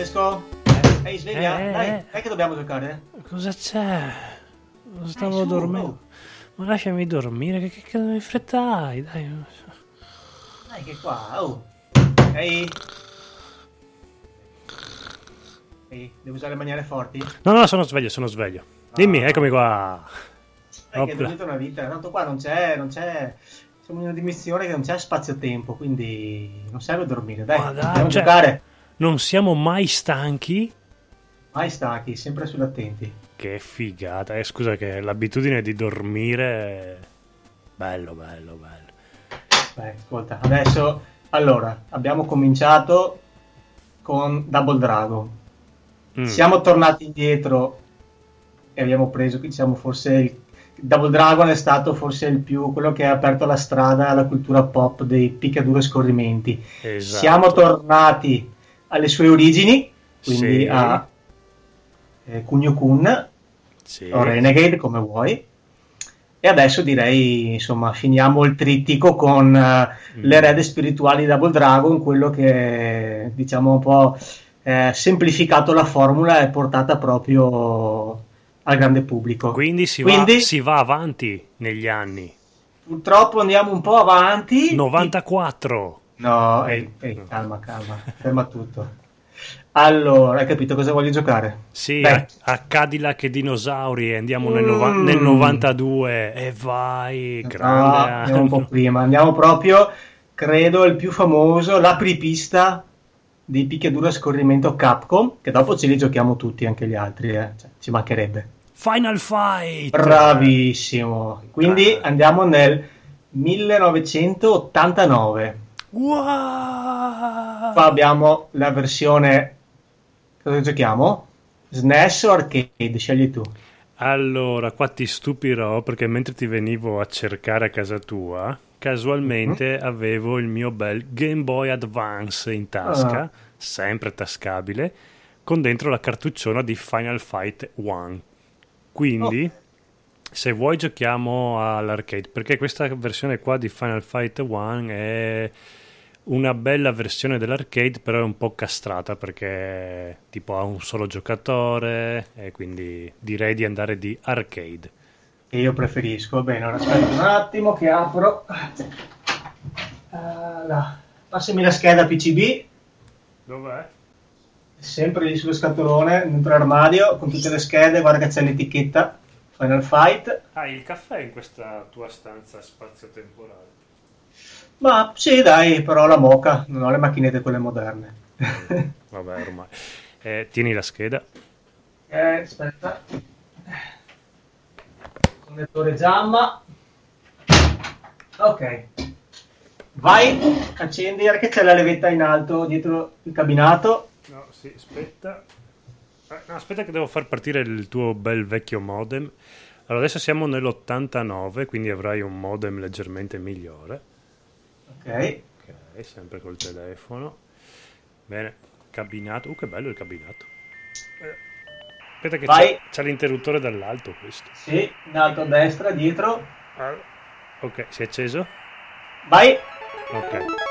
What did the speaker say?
Francesco? Ehi, sveglia, Eh, dai, eh. dai che dobbiamo giocare. Cosa c'è? Stavo su, dormendo. Ma lasciami dormire, che, che cazzo di fretta hai? Dai. Dai che qua, oh. Ehi. Ehi, devo usare maniere forti? No, no, sono sveglio, sono sveglio. Dimmi, Ah. eccomi qua. Dai che è venuta una vita, tanto qua non c'è, non c'è... Siamo in una dimensione che non c'è spazio-tempo, quindi non serve dormire, dai, Ma dai, dobbiamo cioè- giocare. Non siamo mai stanchi? Mai stanchi, sempre sull'attenti. Che figata. Eh, scusa che l'abitudine di dormire... Bello, bello, bello. Beh, ascolta, adesso, allora, abbiamo cominciato con Double Dragon. Mm. Siamo tornati indietro e abbiamo preso, diciamo, forse il Double Dragon è stato forse il più, quello che ha aperto la strada alla cultura pop dei picchiaduro e scorrimenti. Esatto. Siamo tornati alle sue origini, quindi Sì. a eh, Kunio Kun Sì. o Renegade, come vuoi. E adesso direi, insomma, finiamo il trittico con eh, Mm. le erede spirituali di Double Dragon, quello che diciamo un po' eh, semplificato la formula e portata proprio al grande pubblico. Quindi, si, Quindi- Va, si va avanti negli anni. Purtroppo andiamo un po' avanti. 94. No, ehi, ehi, calma, calma, ferma tutto. Allora, hai capito cosa voglio giocare? Sì, Beh. a, a Cadillac e dinosauri e andiamo nel, nova- Mm. nel 92 e vai, No, grande andiamo un po' prima, andiamo proprio, credo, il più famoso, l'apripista di picchiaduro a scorrimento Capcom, che dopo ce li giochiamo tutti, anche gli altri, eh. Cioè, ci mancherebbe. Final Fight! Bravissimo. Quindi andiamo nel 1989. Wow! Qua abbiamo la versione... Cosa giochiamo? SNES o arcade? Scegli tu. Allora, qua ti stupirò perché mentre ti venivo a cercare a casa tua, casualmente Mhm. avevo il mio bel Game Boy Advance in tasca, Ah. sempre tascabile, con dentro la cartucciona di Final Fight 1. Quindi, se vuoi giochiamo all'arcade, perché questa versione qua di Final Fight 1 è una bella versione dell'arcade, però è un po' castrata perché tipo ha un solo giocatore e quindi direi di andare di arcade. che io preferisco. Bene, ora aspetta un attimo che apro. Allora, passami la scheda PCB, Dov'è? sempre lì sullo scatolone, dentro l'armadio, con tutte le schede, guarda che c'è l'etichetta Final Fight. Hai il caffè in questa tua stanza spazio-temporale? Ma sì, dai, però la moca, non ho le macchinette quelle moderne. Vabbè, ormai. Eh, tieni la scheda. eh, aspetta. Connettore giamma. Ok. Vai, accendi, che c'è la levetta in alto dietro il cabinato. No, sì, aspetta. Eh, no, aspetta che devo far partire il tuo bel vecchio modem. Allora, adesso siamo nell'89, quindi avrai un modem leggermente migliore. Ok. Ok, sempre col telefono. Bene, cabinato. Uh, che bello il cabinato. Aspetta che c'è, c'è l'interruttore dall'alto questo. Sì, in alto a destra, dietro. Ah, ok, si è acceso? Vai. Ok.